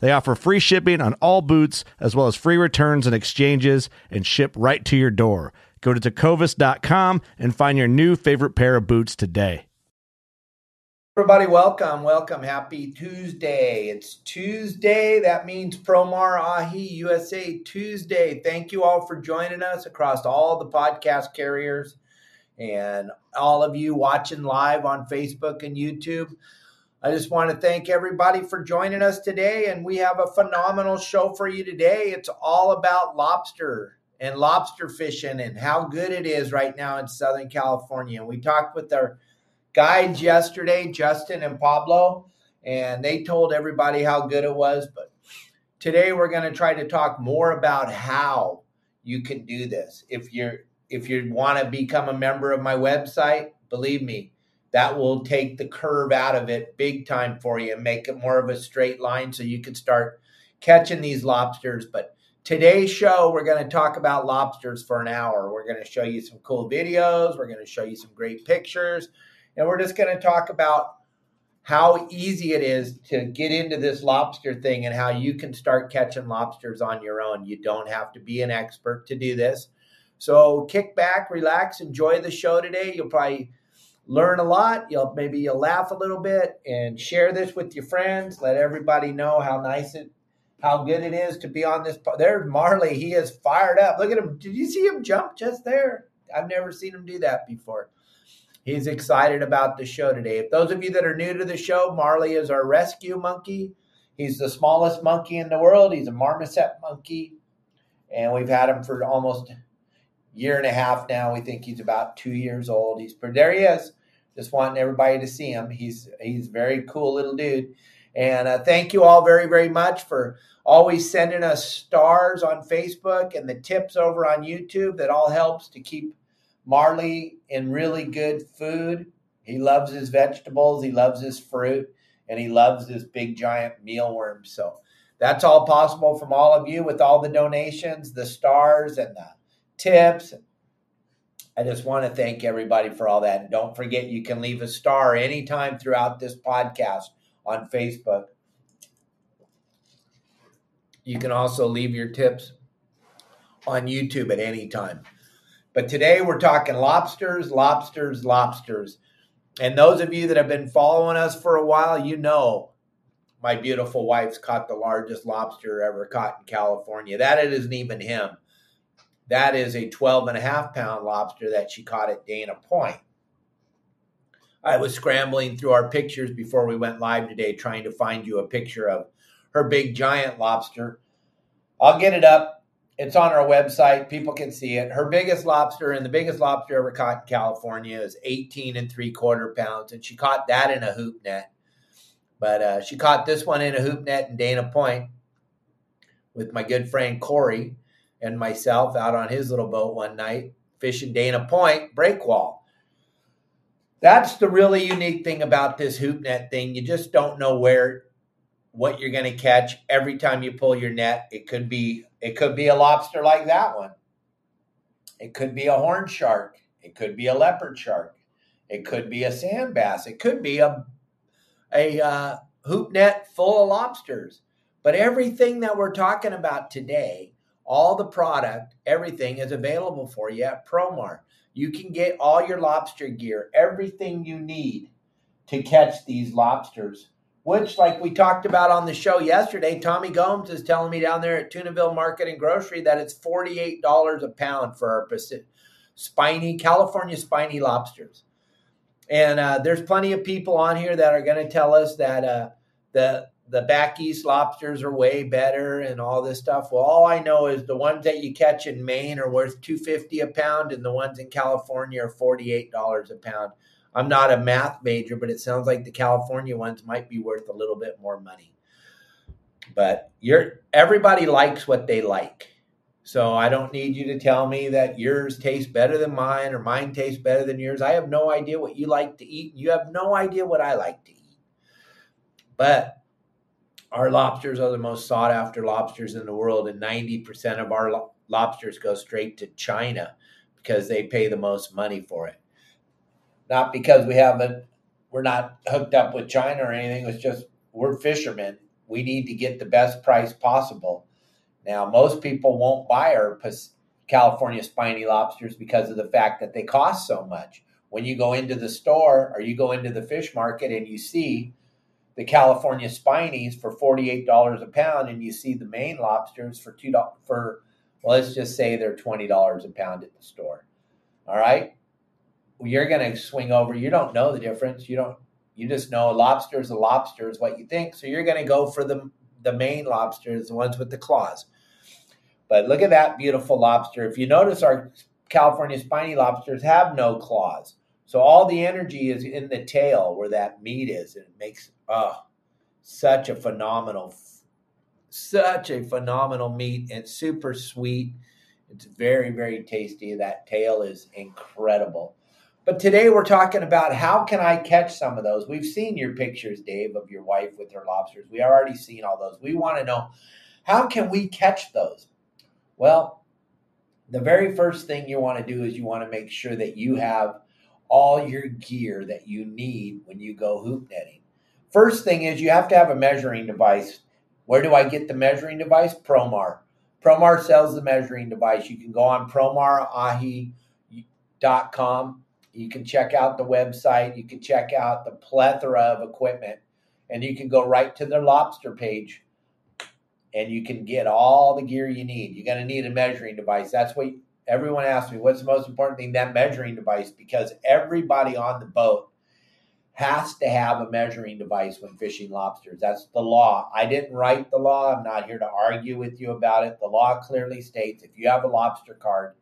They offer free shipping on all boots, as well as free returns and exchanges, and ship right to your door. Go to tecovas.com and find your new favorite pair of boots today. Everybody, welcome, welcome. Happy Tuesday. It's Tuesday. That means Promar Ahi USA Tuesday. Thank you all for joining us across all the podcast carriers and all of you watching live on Facebook and YouTube. I just want to thank everybody for joining us today. And we have a phenomenal show for you today. It's all about lobster and lobster fishing and how good it is right now in Southern California. And we talked with our guides yesterday, Justin and Pablo, and they told everybody how good it was. But today we're going to try to talk more about how you can do this. If you're if you want to become a member of my website, believe me, that will take the curve out of it big time for you and make it more of a straight line so you can start catching these lobsters. But today's show, we're going to talk about lobsters for an hour. We're going to show you some cool videos, we're going to show you some great pictures, and we're just going to talk about how easy it is to get into this lobster thing and how you can start catching lobsters on your own. You don't have to be an expert to do this. So kick back, relax, enjoy the show today. You'll probably learn a lot. You'll maybe you'll laugh a little bit and share this with your friends. Let everybody know how nice it, how good it is to be on this. There's Marley. He is fired up. Look at him. Did you see him jump just there? I've never seen him do that before. He's excited about the show today. If those of you that are new to the show, Marley is our rescue monkey. He's the smallest monkey in the world. He's a marmoset monkey, and we've had him for almost year and a half now. We think he's about two years old. He's there. He is. Just wanting everybody to see him. He's he's very cool little dude. And uh, thank you all very very much for always sending us stars on Facebook and the tips over on YouTube. That all helps to keep Marley in really good food. He loves his vegetables. He loves his fruit, and he loves his big giant mealworms. So that's all possible from all of you with all the donations, the stars, and the tips. I just want to thank everybody for all that. And don't forget, you can leave a star anytime throughout this podcast on Facebook. You can also leave your tips on YouTube at any time. But today we're talking lobsters, lobsters, lobsters. And those of you that have been following us for a while, you know my beautiful wife's caught the largest lobster ever caught in California. That it isn't even him. That is a 12 and a half pound lobster that she caught at Dana Point. I was scrambling through our pictures before we went live today, trying to find you a picture of her big giant lobster. I'll get it up. It's on our website. People can see it. Her biggest lobster and the biggest lobster ever caught in California is 18 and three quarter pounds. And she caught that in a hoop net. But uh, she caught this one in a hoop net in Dana Point with my good friend Corey and myself out on his little boat one night fishing Dana Point breakwall. That's the really unique thing about this hoop net thing. You just don't know where what you're going to catch every time you pull your net. It could be it could be a lobster like that one. It could be a horn shark. It could be a leopard shark. It could be a sand bass. It could be a a uh, hoop net full of lobsters. But everything that we're talking about today all the product, everything is available for you at Promar. You can get all your lobster gear, everything you need to catch these lobsters which, like we talked about on the show yesterday, Tommy Gomes is telling me down there at Tunaville Market and Grocery that it's $48 a pound for our spiny, California spiny lobsters. And uh, there's plenty of people on here that are going to tell us that uh, the the back east lobsters are way better and all this stuff. Well, all I know is the ones that you catch in Maine are worth 250 a pound and the ones in California are $48 a pound. I'm not a math major, but it sounds like the California ones might be worth a little bit more money. But you're everybody likes what they like. So I don't need you to tell me that yours tastes better than mine or mine tastes better than yours. I have no idea what you like to eat. You have no idea what I like to eat. But our lobsters are the most sought after lobsters in the world, and 90% of our lo- lobsters go straight to China because they pay the most money for it. Not because we haven't, we're not hooked up with China or anything. It's just we're fishermen. We need to get the best price possible. Now, most people won't buy our California spiny lobsters because of the fact that they cost so much. When you go into the store or you go into the fish market and you see the California spinies for $48 a pound and you see the Maine lobsters for two dollars for well, let's just say they're $20 a pound at the store. All right? Well, you're going to swing over. You don't know the difference. You don't you just know a lobster is a lobster is what you think. So you're going to go for the the Maine lobsters, the ones with the claws. But look at that beautiful lobster. If you notice our California spiny lobsters have no claws. So all the energy is in the tail where that meat is, and it makes oh such a phenomenal, such a phenomenal meat. It's super sweet. It's very very tasty. That tail is incredible. But today we're talking about how can I catch some of those. We've seen your pictures, Dave, of your wife with her lobsters. We already seen all those. We want to know how can we catch those. Well, the very first thing you want to do is you want to make sure that you have all your gear that you need when you go hoop netting. First thing is you have to have a measuring device. Where do I get the measuring device? Promar. Promar sells the measuring device. You can go on promarahi.com. You can check out the website. You can check out the plethora of equipment. And you can go right to their lobster page and you can get all the gear you need. You're going to need a measuring device. That's what everyone asks me, what's the most important thing? That measuring device, because everybody on the boat has to have a measuring device when fishing lobsters. That's the law. I didn't write the law. I'm not here to argue with you about it. The law clearly states if you have a lobster card,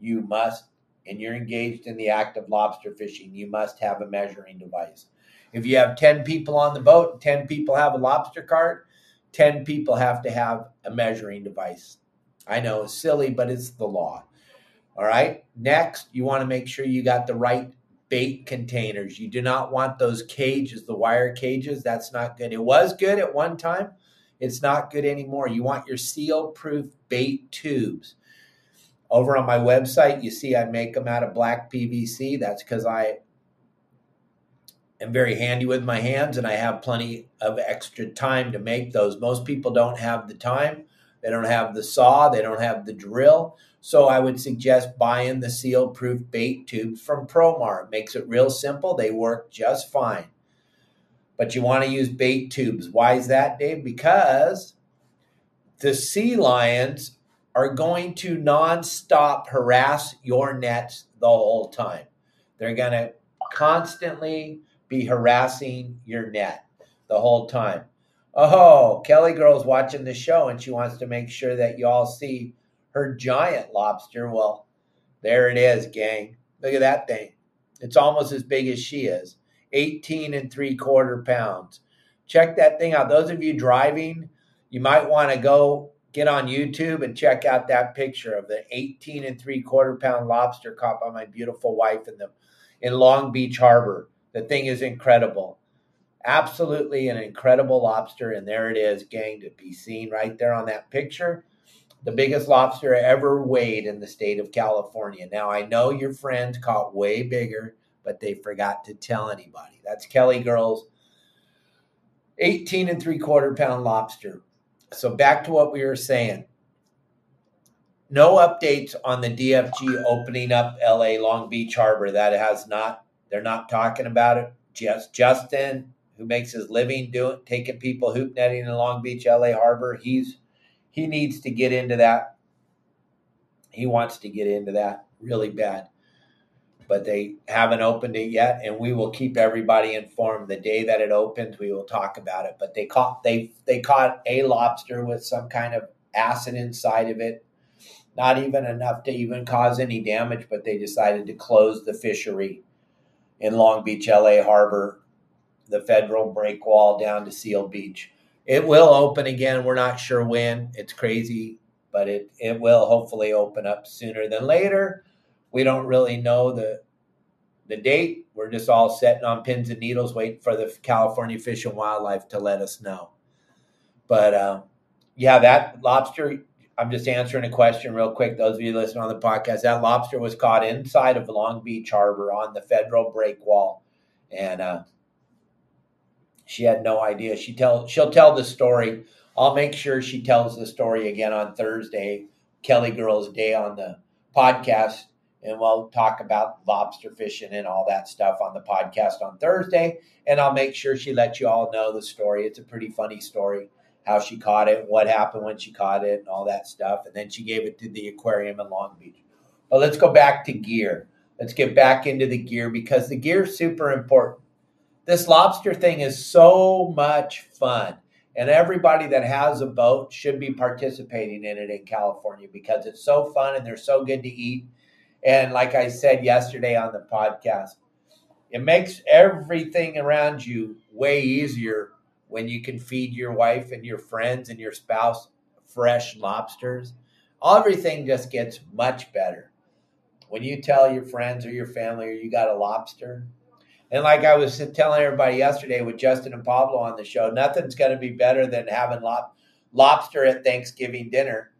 you must, and you're engaged in the act of lobster fishing, you must have a measuring device. If you have 10 people on the boat, 10 people have a lobster card, 10 people have to have a measuring device. I know it's silly, but it's the law. All right. Next, you want to make sure you got the right bait containers. You do not want those cages, the wire cages. That's not good. It was good at one time. It's not good anymore. You want your seal proof bait tubes. Over on my website, you see I make them out of black PVC. That's because I am very handy with my hands and I have plenty of extra time to make those. Most people don't have the time, they don't have the saw, they don't have the drill. So I would suggest buying the seal proof bait tubes from Promar. It makes it real simple. They work just fine. But you want to use bait tubes. Why is that, Dave? Because the sea lions are going to nonstop harass your nets the whole time. They're going to constantly be harassing your net the whole time. Oh, Kelly girl's watching the show and she wants to make sure that you all see her giant lobster. Well, there it is, gang. Look at that thing. It's almost as big as she is 18 and three quarter pounds. Check that thing out. Those of you driving, you might want to go get on YouTube and check out that picture of the 18 and three quarter pound lobster caught by my beautiful wife in the in Long Beach Harbor. The thing is incredible. Absolutely an incredible lobster. And there it is, gang, to be seen right there on that picture the biggest lobster ever weighed in the state of California. Now, I know your friends caught way bigger, but they forgot to tell anybody. That's Kelly Girls 18 and three quarter pound lobster. So, back to what we were saying. No updates on the DFG opening up LA Long Beach Harbor. That has not, they're not talking about it. Just Justin, who makes his living doing taking people hoop netting in Long Beach, LA Harbor. He's he needs to get into that. He wants to get into that really bad. But they haven't opened it yet, and we will keep everybody informed. The day that it opens, we will talk about it. But they caught they they caught a lobster with some kind of acid inside of it. Not even enough to even cause any damage, but they decided to close the fishery in Long Beach, LA Harbor, the federal breakwall down to Seal Beach. It will open again. We're not sure when. It's crazy, but it, it will hopefully open up sooner than later. We don't really know the the date. We're just all sitting on pins and needles waiting for the California Fish and Wildlife to let us know. But uh, yeah, that lobster. I'm just answering a question real quick. Those of you listening on the podcast, that lobster was caught inside of Long Beach Harbor on the federal breakwall, and uh, she had no idea. She tell she'll tell the story. I'll make sure she tells the story again on Thursday, Kelly Girls Day on the podcast, and we'll talk about lobster fishing and all that stuff on the podcast on Thursday. And I'll make sure she lets you all know the story. It's a pretty funny story, how she caught it, what happened when she caught it, and all that stuff. And then she gave it to the aquarium in Long Beach. But let's go back to gear. Let's get back into the gear because the gear is super important this lobster thing is so much fun. And everybody that has a boat should be participating in it in California because it's so fun and they're so good to eat. And like I said yesterday on the podcast, it makes everything around you way easier when you can feed your wife and your friends and your spouse fresh lobsters. Everything just gets much better. When you tell your friends or your family or you got a lobster, and like I was telling everybody yesterday with Justin and Pablo on the show, nothing's going to be better than having lob- lobster at Thanksgiving dinner.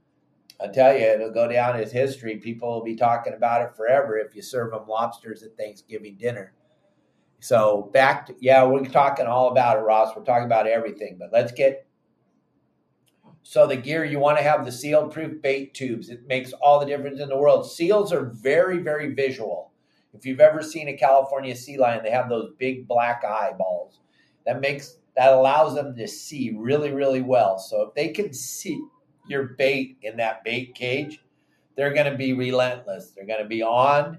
I tell you, it'll go down as history. People will be talking about it forever if you serve them lobsters at Thanksgiving dinner. So back to yeah, we're talking all about it, Ross. We're talking about everything, but let's get so the gear you want to have the seal proof bait tubes. It makes all the difference in the world. Seals are very, very visual. If you've ever seen a California sea lion, they have those big black eyeballs. That makes that allows them to see really, really well. So if they can see your bait in that bait cage, they're going to be relentless. They're going to be on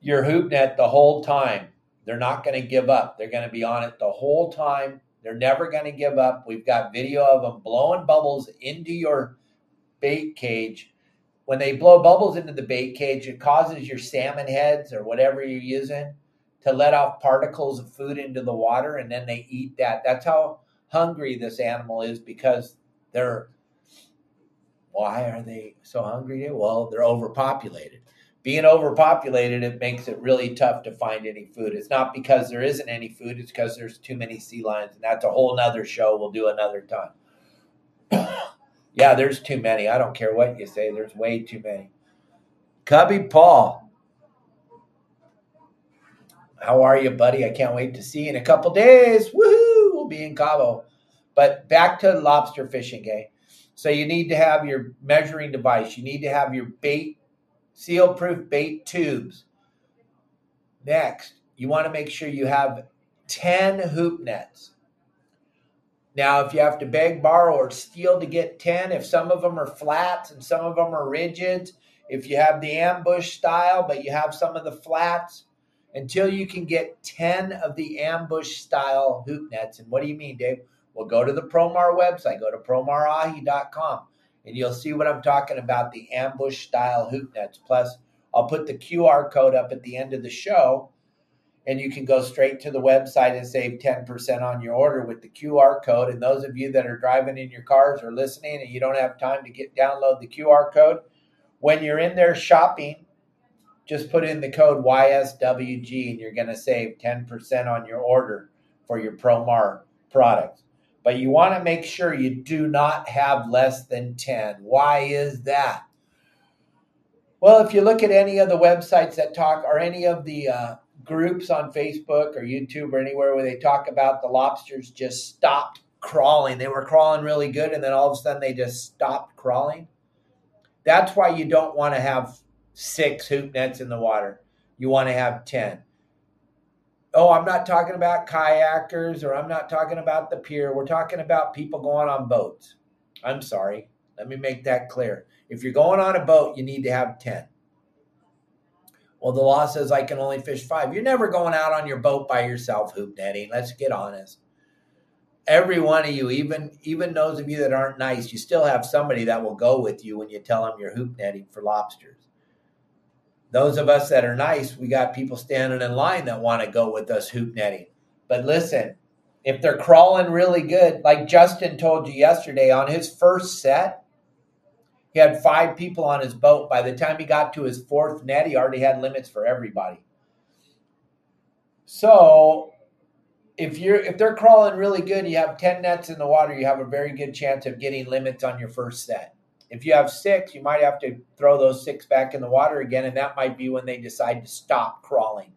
your hoop net the whole time. They're not going to give up. They're going to be on it the whole time. They're never going to give up. We've got video of them blowing bubbles into your bait cage when they blow bubbles into the bait cage, it causes your salmon heads or whatever you're using to let off particles of food into the water and then they eat that. That's how hungry this animal is because they're why are they so hungry? Well, they're overpopulated. Being overpopulated, it makes it really tough to find any food. It's not because there isn't any food, it's because there's too many sea lions. And that's a whole nother show we'll do another time. Yeah, there's too many. I don't care what you say. There's way too many. Cubby Paul. How are you, buddy? I can't wait to see you in a couple days. Woohoo! We'll be in Cabo. But back to lobster fishing, okay? So you need to have your measuring device. You need to have your bait, seal-proof bait tubes. Next, you want to make sure you have 10 hoop nets. Now, if you have to beg, borrow, or steal to get 10, if some of them are flats and some of them are rigids, if you have the ambush style, but you have some of the flats, until you can get 10 of the ambush style hoop nets. And what do you mean, Dave? Well, go to the Promar website, go to promarahi.com, and you'll see what I'm talking about the ambush style hoop nets. Plus, I'll put the QR code up at the end of the show and you can go straight to the website and save 10% on your order with the QR code. And those of you that are driving in your cars or listening and you don't have time to get download the QR code, when you're in there shopping, just put in the code YSWG and you're going to save 10% on your order for your Promar products. But you want to make sure you do not have less than 10. Why is that? Well, if you look at any of the websites that talk or any of the uh, groups on Facebook or YouTube or anywhere where they talk about the lobsters just stopped crawling. They were crawling really good and then all of a sudden they just stopped crawling. That's why you don't want to have six hoop nets in the water. You want to have 10. oh, I'm not talking about kayakers or I'm not talking about the pier. We're talking about people going on boats. I'm sorry. Let me make that clear. If you're going on a boat, you need to have 10. Well, the law says I can only fish five. You're never going out on your boat by yourself hoop netting. Let's get honest. Every one of you, even even those of you that aren't nice, you still have somebody that will go with you when you tell them you're hoop netting for lobsters. Those of us that are nice, we got people standing in line that want to go with us hoop netting. But listen, if they're crawling really good, like Justin told you yesterday on his first set, he had five people on his boat. By the time he got to his fourth net, he already had limits for everybody. So if you're if they're crawling really good, you have 10 nets in the water, you have a very good chance of getting limits on your first set. If you have six, you might have to throw those six back in the water again, and that might be when they decide to stop crawling.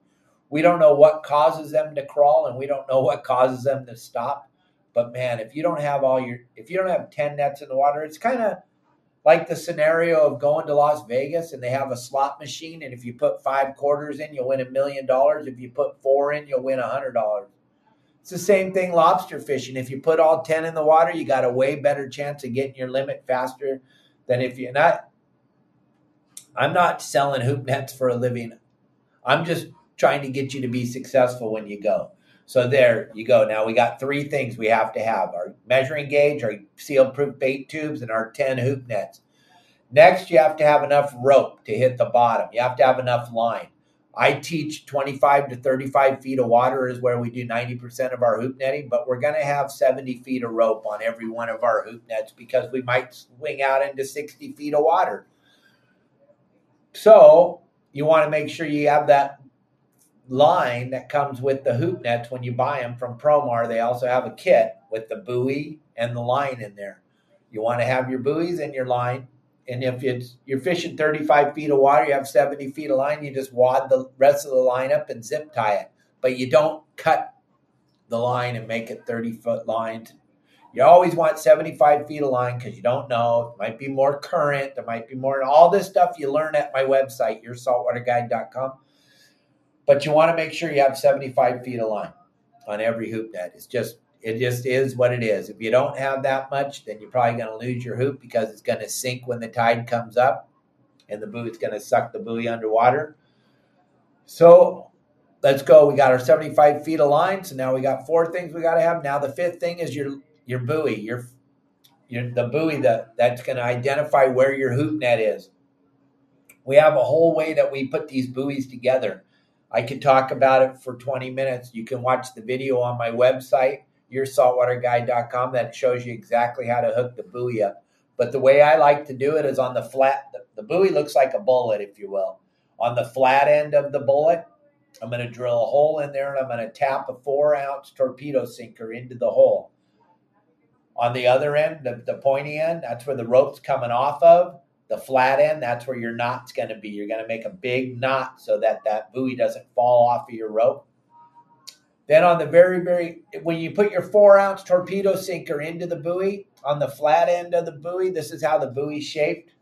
We don't know what causes them to crawl, and we don't know what causes them to stop. But man, if you don't have all your, if you don't have 10 nets in the water, it's kind of like the scenario of going to Las Vegas and they have a slot machine, and if you put five quarters in, you'll win a million dollars. If you put four in, you'll win a hundred dollars. It's the same thing lobster fishing. If you put all 10 in the water, you got a way better chance of getting your limit faster than if you're not. I'm not selling hoop nets for a living. I'm just trying to get you to be successful when you go. So there you go. Now we got three things we have to have our measuring gauge, our seal proof bait tubes, and our 10 hoop nets. Next, you have to have enough rope to hit the bottom. You have to have enough line. I teach 25 to 35 feet of water is where we do 90% of our hoop netting, but we're going to have 70 feet of rope on every one of our hoop nets because we might swing out into 60 feet of water. So you want to make sure you have that line that comes with the hoop nets when you buy them from Promar. They also have a kit with the buoy and the line in there. You want to have your buoys and your line and if it's you're fishing 35 feet of water, you have 70 feet of line, you just wad the rest of the line up and zip tie it. But you don't cut the line and make it 30 foot lines. You always want 75 feet of line because you don't know. It might be more current. There might be more. All this stuff you learn at my website, yoursaltwaterguide.com. But you want to make sure you have 75 feet of line on every hoop net. It's just it just is what it is. If you don't have that much, then you're probably going to lose your hoop because it's going to sink when the tide comes up and the buoy's going to suck the buoy underwater. So let's go. We got our 75 feet of line. So now we got four things we got to have. Now the fifth thing is your your buoy, your your the buoy that that's going to identify where your hoop net is. We have a whole way that we put these buoys together. I could talk about it for 20 minutes. You can watch the video on my website yoursaltwaterguide.com that shows you exactly how to hook the buoy up. But the way I like to do it is on the flat, the, the buoy looks like a bullet, if you will. On the flat end of the bullet, I'm going to drill a hole in there and I'm going to tap a four ounce torpedo sinker into the hole. On the other end, the, the pointy end, that's where the rope's coming off of. The flat end, that's where your knot's going to be. You're going to make a big knot so that that buoy doesn't fall off of your rope. Then on the very, very, when you put your four ounce torpedo sinker into the buoy, on the flat end of the buoy, this is how the buoy's shaped.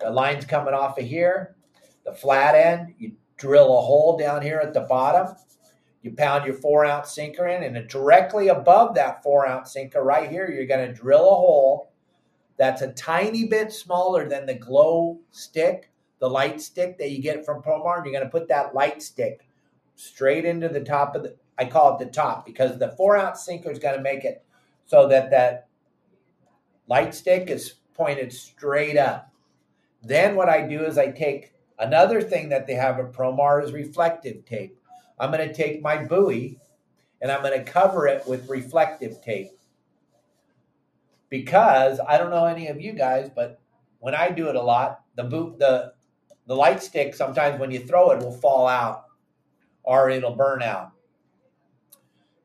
The line's coming off of here. The flat end, you drill a hole down here at the bottom. You pound your four ounce sinker in, and directly above that four ounce sinker right here, you're going to drill a hole that's a tiny bit smaller than the glow stick, the light stick that you get from Promar. You're going to put that light stick straight into the top of the I call it the top because the four ounce sinker is going to make it so that that light stick is pointed straight up. Then what I do is I take another thing that they have at Promar is reflective tape. I'm going to take my buoy and I'm going to cover it with reflective tape. Because I don't know any of you guys, but when I do it a lot, the boot the the light stick sometimes when you throw it will fall out or it'll burn out.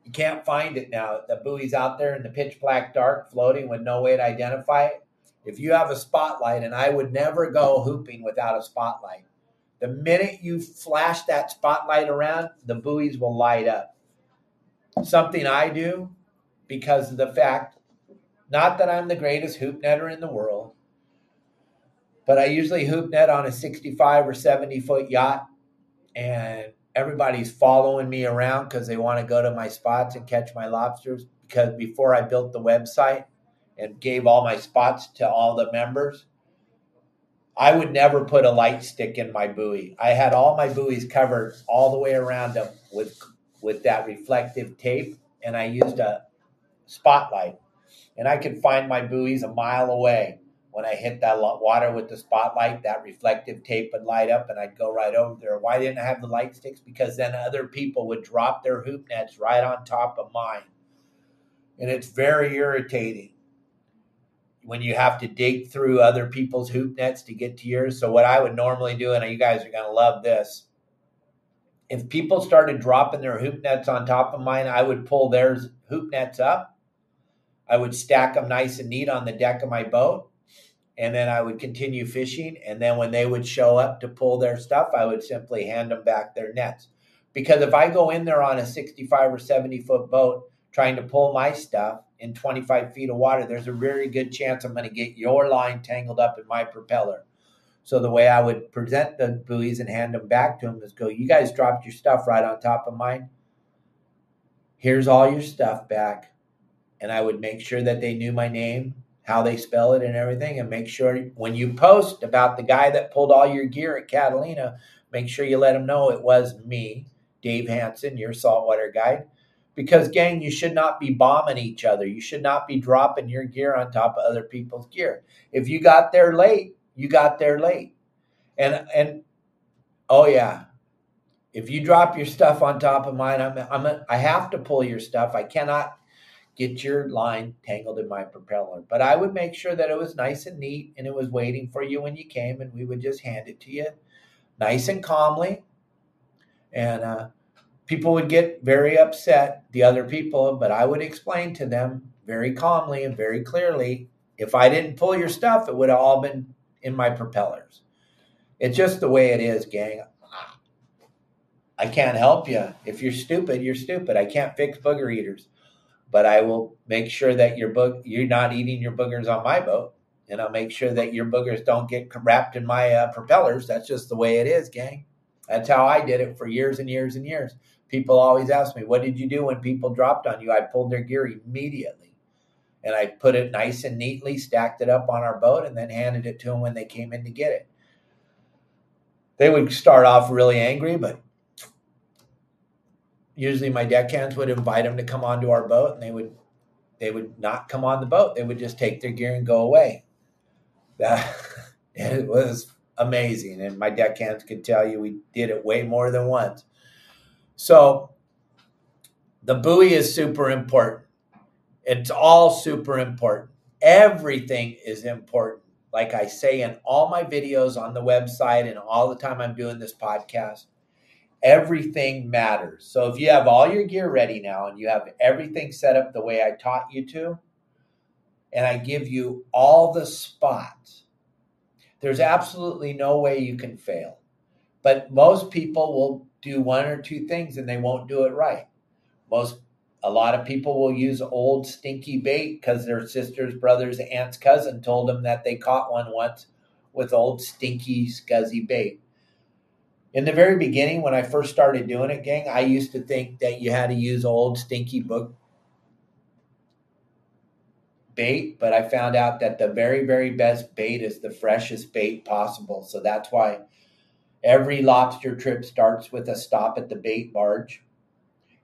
You can't find it now. The buoy's out there in the pitch black dark, floating with no way to identify it. If you have a spotlight, and I would never go hooping without a spotlight, the minute you flash that spotlight around, the buoys will light up. Something I do because of the fact, not that I'm the greatest hoop netter in the world, but I usually hoop net on a 65 or 70 foot yacht. And everybody's following me around because they want to go to my spots and catch my lobsters. Because before I built the website and gave all my spots to all the members, I would never put a light stick in my buoy. I had all my buoys covered all the way around them with with that reflective tape, and I used a spotlight, and I could find my buoys a mile away. When I hit that water with the spotlight, that reflective tape would light up, and I'd go right over there. Why didn't I have the light sticks? Because then other people would drop their hoop nets right on top of mine, and it's very irritating when you have to dig through other people's hoop nets to get to yours. So what I would normally do, and you guys are going to love this, if people started dropping their hoop nets on top of mine, I would pull theirs hoop nets up. I would stack them nice and neat on the deck of my boat, and then I would continue fishing. And then when they would show up to pull their stuff, I would simply hand them back their nets. Because if I go in there on a 65 or 70 foot boat trying to pull my stuff, in 25 feet of water, there's a very good chance I'm going to get your line tangled up in my propeller. So the way I would present the buoys and hand them back to them is go, you guys dropped your stuff right on top of mine. Here's all your stuff back. And I would make sure that they knew my name, how they spell it, and everything. And make sure when you post about the guy that pulled all your gear at Catalina, make sure you let them know it was me, Dave Hansen, your saltwater guide because, gang, you should not be bombing each other. You should not be dropping your gear on top of other people's gear. If you got there late, you got there late. And, and, oh, yeah. If you drop your stuff on top of mine, I'm, I'm a, I have to pull your stuff. I cannot get your line tangled in my propeller. But I would make sure that it was nice and neat and it was waiting for you when you came, and we would just hand it to you nice and calmly. And uh, people would get very upset, the other people, but I would explain to them very calmly and very clearly if I didn't pull your stuff, it would have all been in my propellers. It's just the way it is, gang. I can't help you. If you're stupid, you're stupid. I can't fix booger eaters, but I will make sure that your book you're not eating your boogers on my boat, and I'll make sure that your boogers don't get wrapped in my uh, propellers. That's just the way it is, gang. That's how I did it for years and years and years. People always ask me, What did you do when people dropped on you? I pulled their gear immediately. And I put it nice and neatly, stacked it up on our boat, and then handed it to them when they came in to get it. They would start off really angry, but usually my deckhands would invite them to come onto our boat and they would they would not come on the boat. They would just take their gear and go away. That it was amazing. And my deckhands could tell you we did it way more than once. So the buoy is super important. It's all super important. Everything is important. Like I say in all my videos on the website and all the time I'm doing this podcast, everything matters. So if you have all your gear ready now and you have everything set up the way I taught you to, and I give you all the spots, there's absolutely no way you can fail. But most people will do one or two things and they won't do it right. Most a lot of people will use old stinky bait because their sister's brother's aunt's cousin told them that they caught one once with old stinky scuzzy bait. In the very beginning, when I first started doing it, gang, I used to think that you had to use old stinky book bait, but I found out that the very, very best bait is the freshest bait possible. So that's why Every lobster trip starts with a stop at the bait barge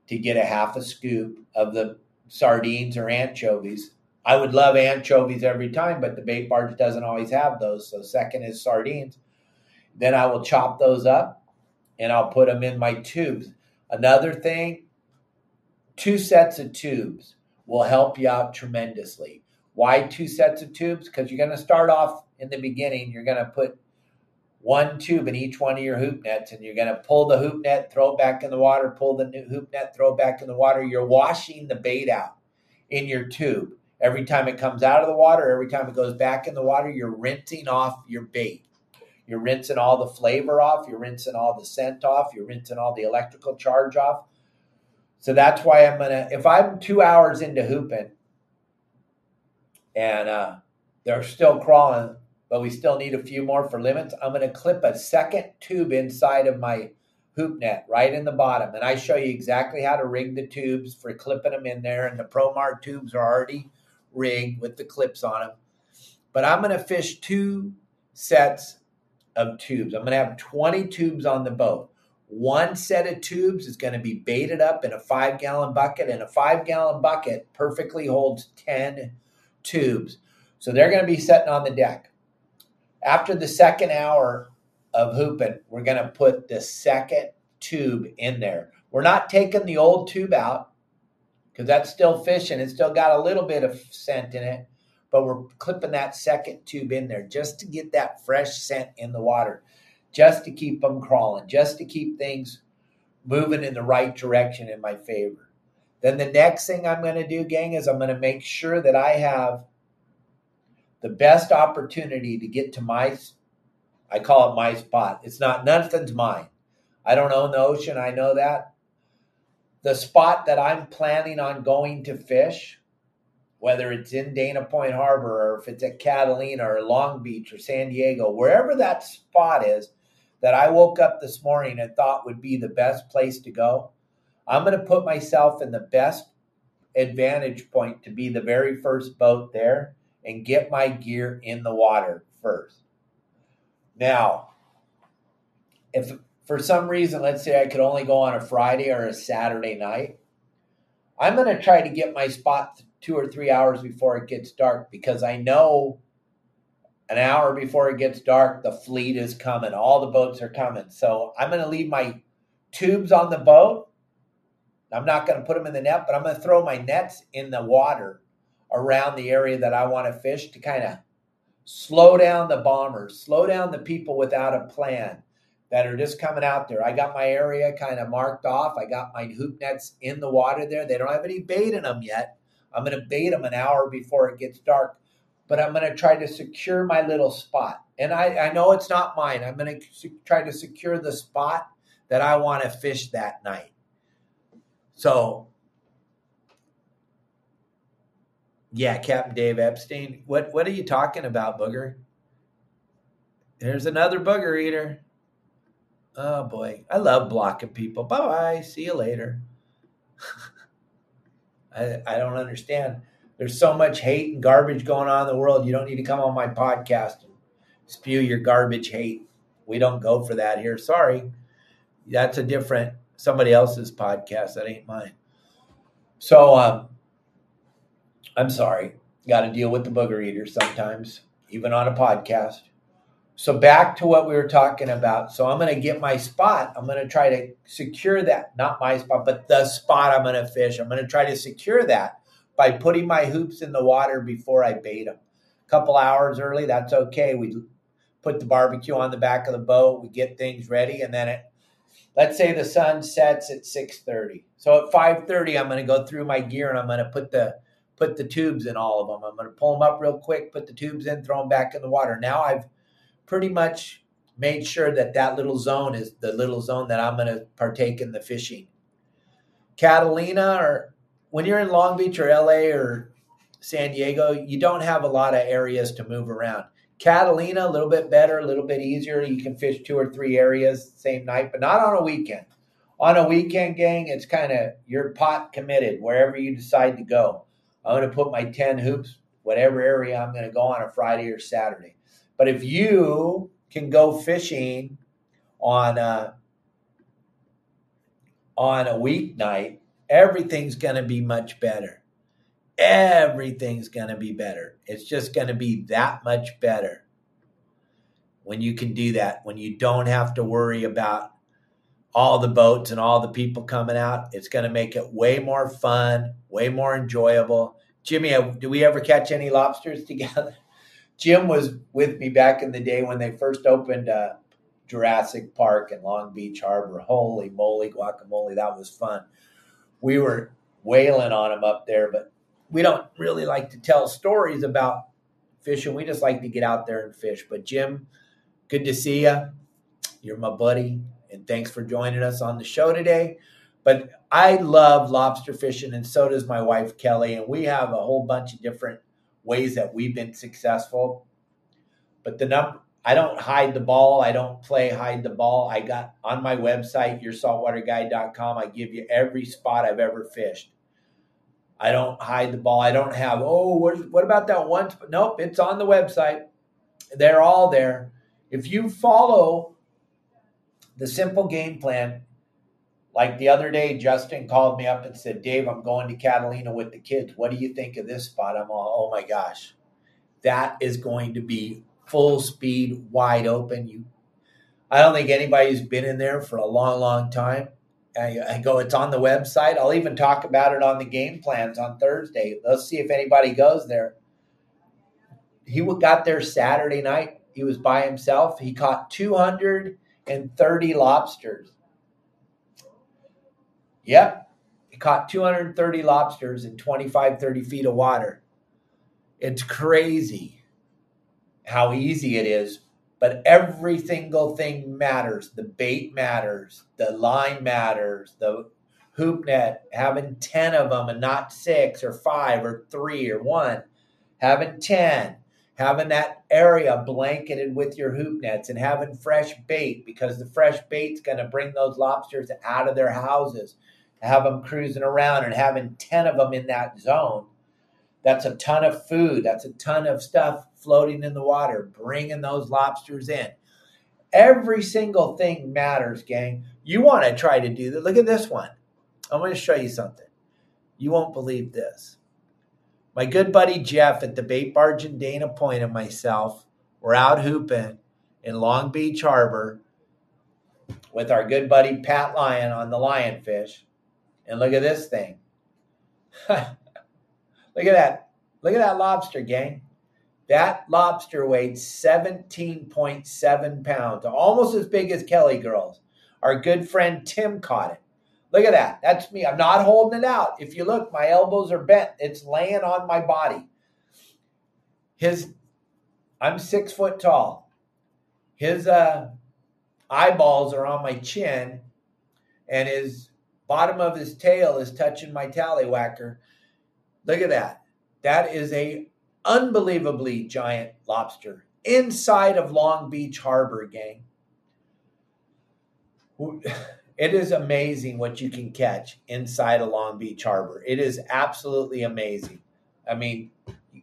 to get a half a scoop of the sardines or anchovies. I would love anchovies every time, but the bait barge doesn't always have those. So, second is sardines. Then I will chop those up and I'll put them in my tubes. Another thing, two sets of tubes will help you out tremendously. Why two sets of tubes? Because you're going to start off in the beginning, you're going to put one tube in each one of your hoop nets, and you're going to pull the hoop net, throw it back in the water, pull the hoop net, throw it back in the water. You're washing the bait out in your tube. Every time it comes out of the water, every time it goes back in the water, you're rinsing off your bait. You're rinsing all the flavor off, you're rinsing all the scent off, you're rinsing all the electrical charge off. So that's why I'm gonna if I'm two hours into hooping and uh, they're still crawling, but we still need a few more for limits. I'm going to clip a second tube inside of my hoop net right in the bottom. And I show you exactly how to rig the tubes for clipping them in there. And the Promar tubes are already rigged with the clips on them. But I'm going to fish two sets of tubes. I'm going to have 20 tubes on the boat. One set of tubes is going to be baited up in a five gallon bucket, and a five gallon bucket perfectly holds 10 tubes. So they're going to be sitting on the deck. After the second hour of hooping, we're going to put the second tube in there. We're not taking the old tube out because that's still fishing. It's still got a little bit of scent in it, but we're clipping that second tube in there just to get that fresh scent in the water just to keep them crawling, just to keep things moving in the right direction in my favor. Then the next thing I'm going to do, gang, is I'm going to make sure that I have the best opportunity to get to my, I call it my spot. It's not, nothing's mine. I don't own the ocean. I know that. The spot that I'm planning on going to fish, whether it's in Dana Point Harbor or if it's at Catalina or Long Beach or San Diego, wherever that spot is, that I woke up this morning and thought would be the best place to go, I'm going to put myself in the best advantage point to be the very first boat there and get my gear in the water first. Now, if for some reason, let's say I could only go on a Friday or a Saturday night, I'm going to try to get my spot two or three hours before it gets dark because I know an hour before it gets dark, the fleet is coming. All the boats are coming. So I'm going to leave my tubes on the boat. I'm not going to put them in the net, but I'm going to throw my nets in the water around the area that I want to fish to kind of slow down the bombers, slow down the people without a plan that are just coming out there. I got my area kind of marked off. I got my hoop nets in the water there. They don't have any bait in them yet. I'm going to bait them an hour before it gets dark but I'm going to try to secure my little spot. And I, I know it's not mine. I'm going to try to secure the spot that I want to fish that night. So, yeah, Captain Dave Epstein. What what are you talking about, Booger? There's another booger eater. Oh boy, I love blocking people. Bye bye. See you later. I I don't understand there's so much hate and garbage going on in the world. You don't need to come on my podcast and spew your garbage hate. We don't go for that here. Sorry. That's a different somebody else's podcast. That ain't mine. So um, I'm sorry. Got to deal with the booger eaters sometimes, even on a podcast. So back to what we were talking about. So I'm going to get my spot. I'm going to try to secure that, not my spot, but the spot I'm going to fish. I'm going to try to secure that by putting my hoops in the water before I bait them. A couple hours early, that's okay. We put the barbecue on the back of the boat, we get things ready, and then it let's say the sun sets at 6:30. So at 5:30 I'm going to go through my gear and I'm going to put the put the tubes in all of them. I'm going to pull them up real quick, put the tubes in, throw them back in the water. Now I've pretty much made sure that that little zone is the little zone that I'm going to partake in the fishing. Catalina or when you're in Long Beach or LA or San Diego, you don't have a lot of areas to move around. Catalina, a little bit better, a little bit easier. You can fish two or three areas same night, but not on a weekend. On a weekend, gang, it's kind of you're pot committed wherever you decide to go. I'm going to put my 10 hoops, whatever area I'm going to go on a Friday or Saturday. But if you can go fishing on a, on a weeknight everything's going to be much better. Everything's going to be better. It's just going to be that much better when you can do that, when you don't have to worry about all the boats and all the people coming out. It's going to make it way more fun, way more enjoyable. Jimmy, uh, do we ever catch any lobsters together? Jim was with me back in the day when they first opened uh, Jurassic Park in Long Beach Harbor. Holy moly, guacamole, that was fun we were wailing on them up there, but we don't really like to tell stories about fishing. We just like to get out there and fish. But Jim, good to see you. You're my buddy, and thanks for joining us on the show today. But I love lobster fishing, and so does my wife Kelly. And we have a whole bunch of different ways that we've been successful. But the number I don't hide the ball. I don't play hide the ball. I got on my website, yoursaltwaterguide.com, I give you every spot I've ever fished. I don't hide the ball. I don't have, oh, what, what about that one? Spot? Nope, it's on the website. They're all there. If you follow the simple game plan, like the other day, Justin called me up and said, Dave, I'm going to Catalina with the kids. What do you think of this spot? I'm all, oh my gosh, that is going to be full speed, wide open. You, I don't think anybody who's been in there for a long, long time. I, I go, it's on the website. I'll even talk about it on the game plans on Thursday. Let's see if anybody goes there. He got there Saturday night. He was by himself. He caught 230 lobsters. Yep. He caught 230 lobsters in 25, 30 feet of water. It's crazy how easy it is, but every single thing matters. The bait matters, the line matters, the hoop net, having 10 of them and not six or five or three or one, having 10, having that area blanketed with your hoop nets and having fresh bait because the fresh bait's going to bring those lobsters out of their houses, have them cruising around and having 10 of them in that zone. That's a ton of food. That's a ton of stuff floating in the water, bringing those lobsters in. Every single thing matters, gang. You want to try to do that. Look at this one. I'm going to show you something. You won't believe this. My good buddy Jeff at the bait barge in Dana Point and myself were out hooping in Long Beach Harbor with our good buddy Pat Lyon on the lionfish. And look at this thing. look at that. Look at that lobster, gang. That lobster weighed 17.7 pounds, almost as big as Kelly Girls. Our good friend Tim caught it. Look at that. That's me. I'm not holding it out. If you look, my elbows are bent. It's laying on my body. His, I'm six foot tall. His uh, eyeballs are on my chin, and his bottom of his tail is touching my tallywhacker. Look at that. That is a unbelievably giant lobster inside of Long Beach Harbor, gang. It is amazing what you can catch inside of Long Beach Harbor. It is absolutely amazing. I mean,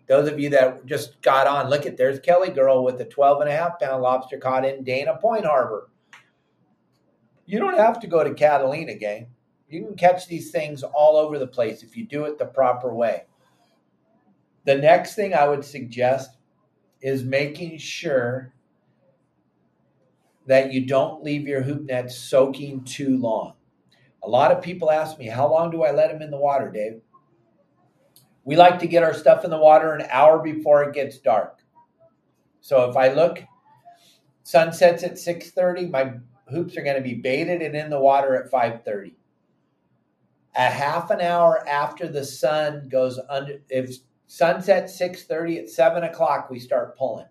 those of you that just got on, look at there's Kelly Girl with a 12 and a half pound lobster caught in Dana Point Harbor. You don't have to go to Catalina, gang. You can catch these things all over the place if you do it the proper way. The next thing I would suggest is making sure that you don't leave your hoop net soaking too long. A lot of people ask me, How long do I let them in the water, Dave? We like to get our stuff in the water an hour before it gets dark. So if I look, sunsets at 6:30, my hoops are going to be baited and in the water at 5:30. A half an hour after the sun goes under, if Sunset 6.30 at 7 o'clock we start pulling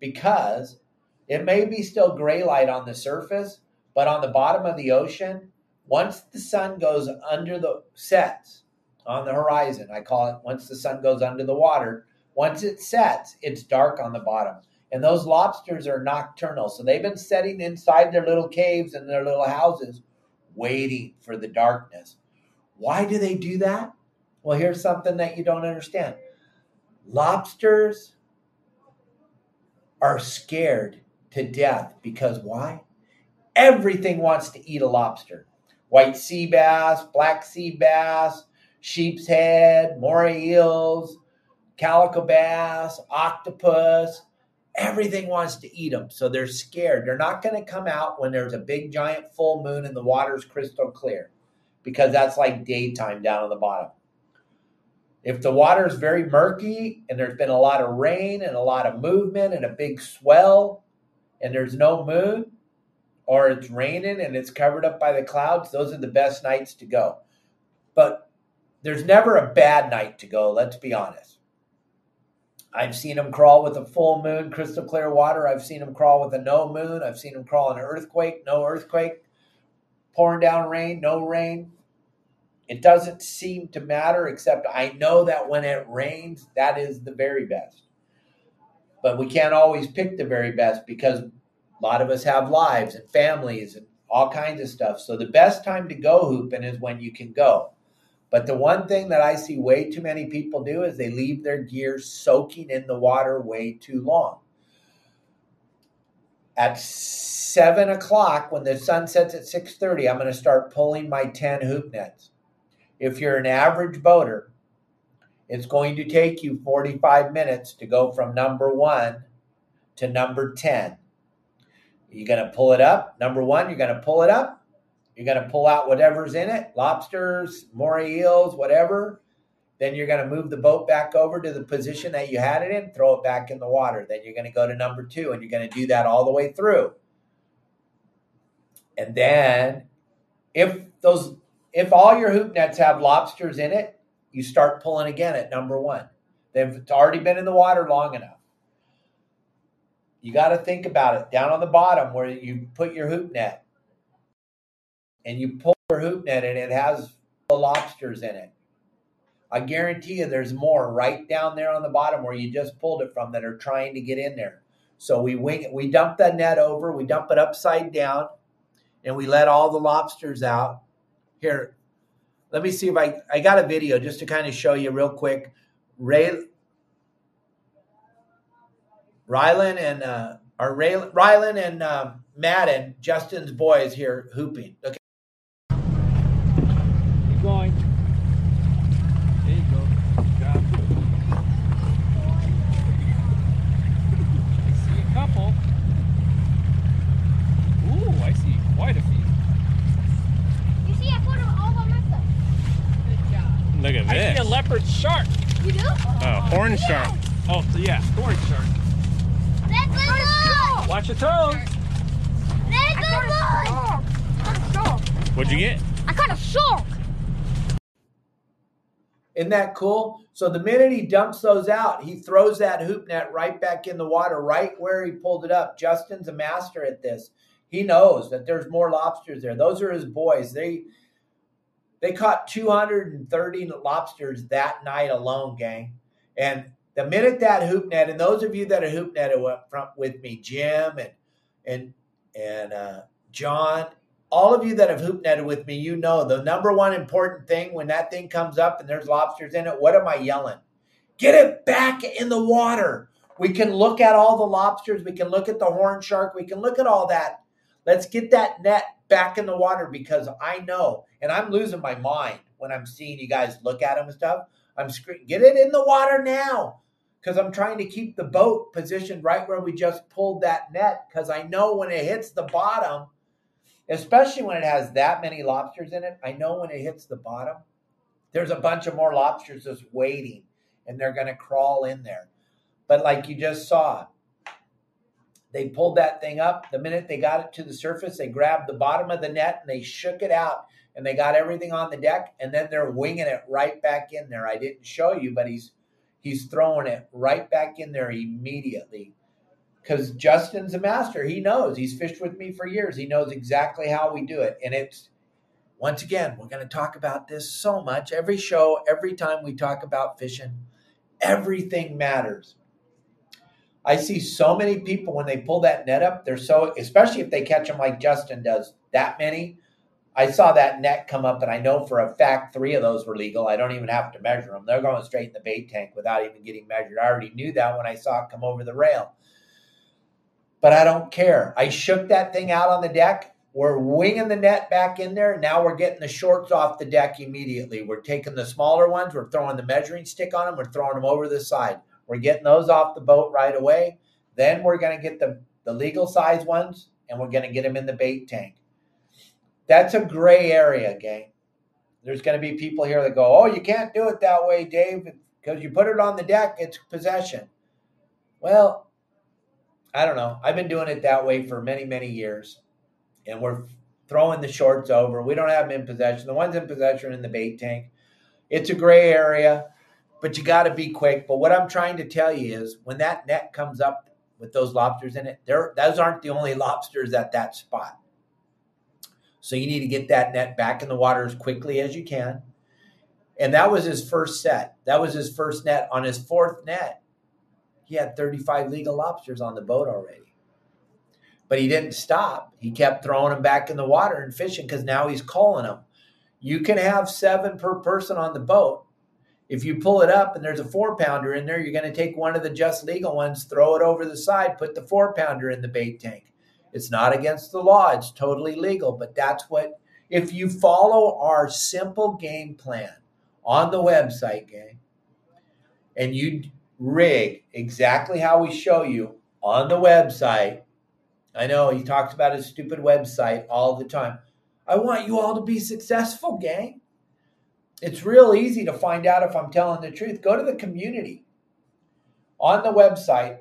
because it may be still gray light on the surface, but on the bottom of the ocean, once the sun goes under the sets on the horizon, I call it once the sun goes under the water, once it sets, it's dark on the bottom. And those lobsters are nocturnal. So they've been setting inside their little caves and their little houses, waiting for the darkness. Why do they do that? Well, here's something that you don't understand Lobsters are scared to death because why? Everything wants to eat a lobster. White sea bass, black sea bass, sheep's head, moray eels, calico bass, octopus. Everything wants to eat them. So they're scared. They're not going to come out when there's a big giant full moon and the water's crystal clear because that's like daytime down on the bottom. If the water is very murky and there's been a lot of rain and a lot of movement and a big swell and there's no moon, or it's raining and it's covered up by the clouds, those are the best nights to go. But there's never a bad night to go, let's be honest. I've seen them crawl with a full moon, crystal clear water. I've seen them crawl with a no moon. I've seen them crawl in an earthquake, no earthquake, pouring down rain, no rain. It doesn't seem to matter, except I know that when it rains, that is the very best. But we can't always pick the very best because a lot of us have lives and families and all kinds of stuff. So the best time to go hooping is when you can go. But the one thing that I see way too many people do is they leave their gear soaking in the water way too long. At seven o'clock, when the sun sets at six thirty, I'm going to start pulling my ten hoop nets. If you're an average boater, it's going to take you 45 minutes to go from number one to number 10. You're going to pull it up. Number one, you're going to pull it up. You're going to pull out whatever's in it lobsters, moray eels, whatever. Then you're going to move the boat back over to the position that you had it in, throw it back in the water. Then you're going to go to number two, and you're going to do that all the way through. And then, if those, if all your hoop nets have lobsters in it, you start pulling again at number one. They've already been in the water long enough. You got to think about it down on the bottom where you put your hoop net and you pull your hoop net and it has the lobsters in it. I guarantee you there's more right down there on the bottom where you just pulled it from that are trying to get in there. So we wing it, we dump that net over, we dump it upside down, and we let all the lobsters out. Here, let me see if I I got a video just to kind of show you real quick. Ray Rylan and uh, or Ray, Rylan and um, Madden, Justin's boys here hooping. Okay. Keep going. There you go. Good job. I see a couple. Ooh, I see quite a few. You see, I put them all by myself. Good job. Look at I see a this. Leopard shark. You do? A horn shark. Oh, so yeah, horn shark. Let them look! Watch your toes. Let them look! I caught a shark. What'd you get? I caught a shark. Isn't that cool? So the minute he dumps those out, he throws that hoop net right back in the water, right where he pulled it up. Justin's a master at this. He knows that there's more lobsters there. Those are his boys. They they caught 230 lobsters that night alone, gang. And the minute that hoop net, and those of you that are hoop netted with me, Jim and and and uh, John, all of you that have hoop netted with me, you know the number one important thing when that thing comes up and there's lobsters in it. What am I yelling? Get it back in the water. We can look at all the lobsters. We can look at the horn shark. We can look at all that. Let's get that net back in the water because I know, and I'm losing my mind when I'm seeing you guys look at them and stuff. I'm screaming, get it in the water now because I'm trying to keep the boat positioned right where we just pulled that net because I know when it hits the bottom, especially when it has that many lobsters in it, I know when it hits the bottom, there's a bunch of more lobsters just waiting and they're going to crawl in there. But like you just saw, they pulled that thing up. The minute they got it to the surface, they grabbed the bottom of the net and they shook it out and they got everything on the deck and then they're winging it right back in there. I didn't show you, but he's he's throwing it right back in there immediately. Cuz Justin's a master. He knows. He's fished with me for years. He knows exactly how we do it. And it's once again, we're going to talk about this so much. Every show, every time we talk about fishing, everything matters. I see so many people when they pull that net up, they're so, especially if they catch them like Justin does, that many. I saw that net come up, and I know for a fact three of those were legal. I don't even have to measure them. They're going straight in the bait tank without even getting measured. I already knew that when I saw it come over the rail. But I don't care. I shook that thing out on the deck. We're winging the net back in there. Now we're getting the shorts off the deck immediately. We're taking the smaller ones. We're throwing the measuring stick on them. We're throwing them over the side. We're getting those off the boat right away. Then we're going to get the, the legal size ones and we're going to get them in the bait tank. That's a gray area, gang. There's going to be people here that go, oh, you can't do it that way, Dave, because you put it on the deck, it's possession. Well, I don't know. I've been doing it that way for many, many years. And we're throwing the shorts over. We don't have them in possession. The ones in possession are in the bait tank. It's a gray area, but you got to be quick. But what I'm trying to tell you is when that net comes up with those lobsters in it, there those aren't the only lobsters at that spot. So you need to get that net back in the water as quickly as you can. And that was his first set. That was his first net. On his fourth net, he had 35 legal lobsters on the boat already. But he didn't stop. He kept throwing them back in the water and fishing because now he's calling them. You can have seven per person on the boat. If you pull it up and there's a four pounder in there, you're going to take one of the just legal ones, throw it over the side, put the four pounder in the bait tank. It's not against the law, it's totally legal, but that's what, if you follow our simple game plan on the website, gang, and you rig exactly how we show you on the website, I know he talks about his stupid website all the time. I want you all to be successful, gang. It's real easy to find out if I'm telling the truth. Go to the community. On the website,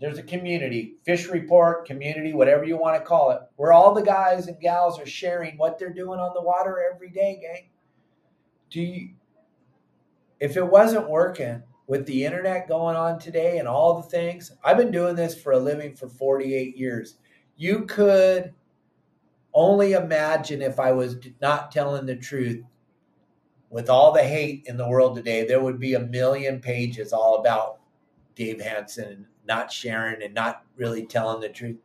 there's a community, fish report, community, whatever you want to call it, where all the guys and gals are sharing what they're doing on the water every day, gang. Do you, if it wasn't working with the internet going on today and all the things, I've been doing this for a living for 48 years. You could only imagine if I was not telling the truth with all the hate in the world today, there would be a million pages all about Dave Hansen and not sharing and not really telling the truth.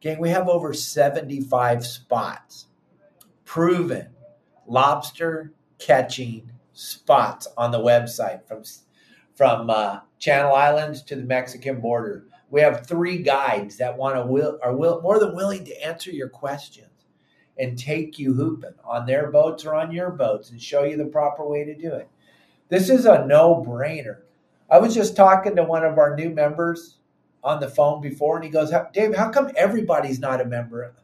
Gang, we have over 75 spots, proven lobster catching spots on the website from from uh, Channel Islands to the Mexican border. We have three guides that want to will are will, more than willing to answer your questions and take you hooping on their boats or on your boats and show you the proper way to do it. This is a no brainer. I was just talking to one of our new members on the phone before, and he goes, Dave, how come everybody's not a member?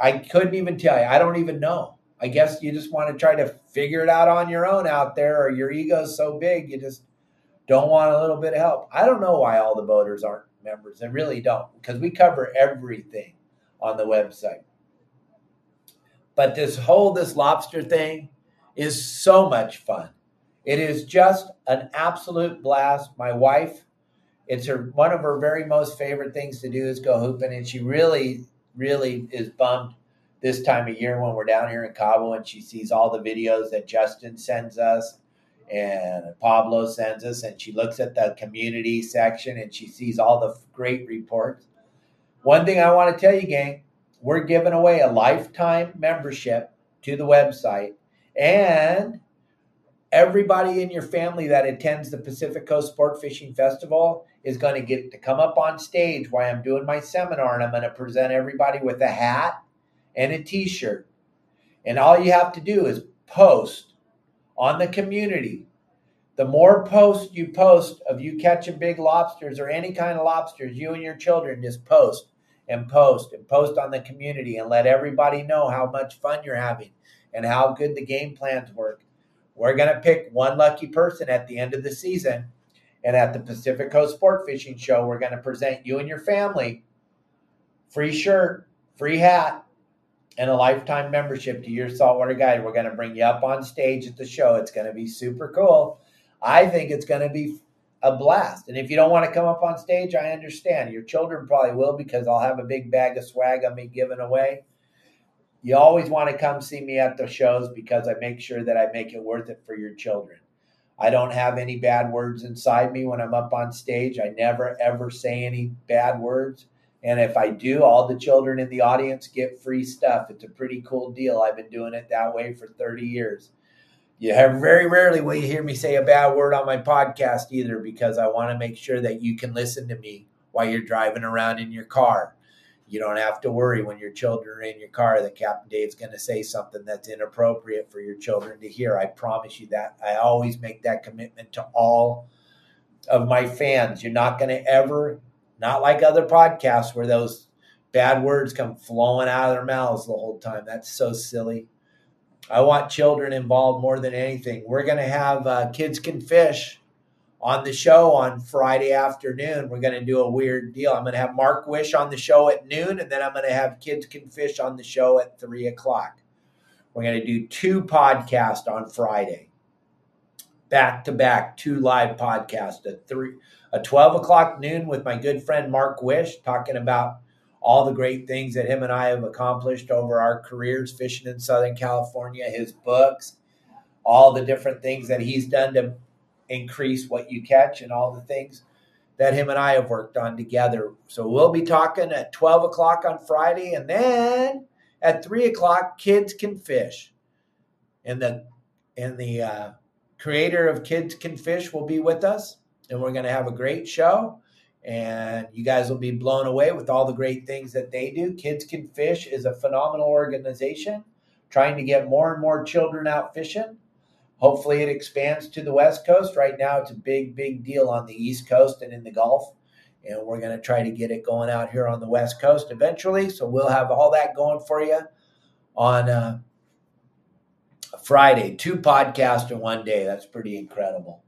I couldn't even tell you. I don't even know. I guess you just want to try to figure it out on your own out there, or your ego's so big you just don't want a little bit of help. I don't know why all the boaters aren't members. I really don't, because we cover everything on the website. But this whole this lobster thing is so much fun. It is just an absolute blast. My wife, it's her one of her very most favorite things to do is go hooping, and she really, really is bummed this time of year when we're down here in Cabo and she sees all the videos that Justin sends us and Pablo sends us, and she looks at the community section and she sees all the great reports. One thing I want to tell you, gang, we're giving away a lifetime membership to the website and everybody in your family that attends the Pacific Coast Sport Fishing Festival is going to get to come up on stage while I'm doing my seminar and I'm going to present everybody with a hat and a t-shirt. And all you have to do is post on the community. The more posts you post of you catching big lobsters or any kind of lobsters, you and your children just post and post and post on the community and let everybody know how much fun you're having and how good the game plans work. We're going to pick one lucky person at the end of the season. And at the Pacific Coast Sport Fishing Show, we're going to present you and your family free shirt, free hat, and a lifetime membership to your saltwater guide. We're going to bring you up on stage at the show. It's going to be super cool. I think it's going to be a blast. And if you don't want to come up on stage, I understand. Your children probably will because I'll have a big bag of swag on me giving away. You always want to come see me at the shows because I make sure that I make it worth it for your children. I don't have any bad words inside me when I'm up on stage. I never ever say any bad words. And if I do, all the children in the audience get free stuff. It's a pretty cool deal. I've been doing it that way for 30 years. You have very rarely will you hear me say a bad word on my podcast either, because I want to make sure that you can listen to me while you're driving around in your car. You don't have to worry when your children are in your car that Captain Dave's going to say something that's inappropriate for your children to hear. I promise you that. I always make that commitment to all of my fans. You're not going to ever, not like other podcasts where those bad words come flowing out of their mouths the whole time. That's so silly. I want children involved more than anything. We're going to have uh, Kids Can Fish on the show on Friday afternoon. We're going to do a weird deal. I'm going to have Mark Wish on the show at noon, and then I'm going to have Kids Can Fish on the show at 3 o'clock. We're going to do two podcasts on Friday, back to back, two live podcasts at three, a 12 o'clock noon with my good friend Mark Wish talking about all the great things that him and I have accomplished over our careers fishing in Southern California, his books, all the different things that he's done to increase what you catch and all the things. that him and I have worked on together. So we'll be talking at 12 o'clock on Friday, and then at 3 o'clock, Kids Can Fish. And the and the uh, creator of Kids Can Fish will be with us, and we're going to have a great show. And you guys will be blown away with all the great things that they do. Kids Can Fish is a phenomenal organization trying to get more and more children out fishing. Hopefully, it expands to the West Coast. Right now, it's a big, big deal on the East Coast and in the Gulf. And we're going to try to get it going out here on the West Coast eventually. So we'll have all that going for you on uh, Friday. Two podcasts in one day. That's pretty incredible.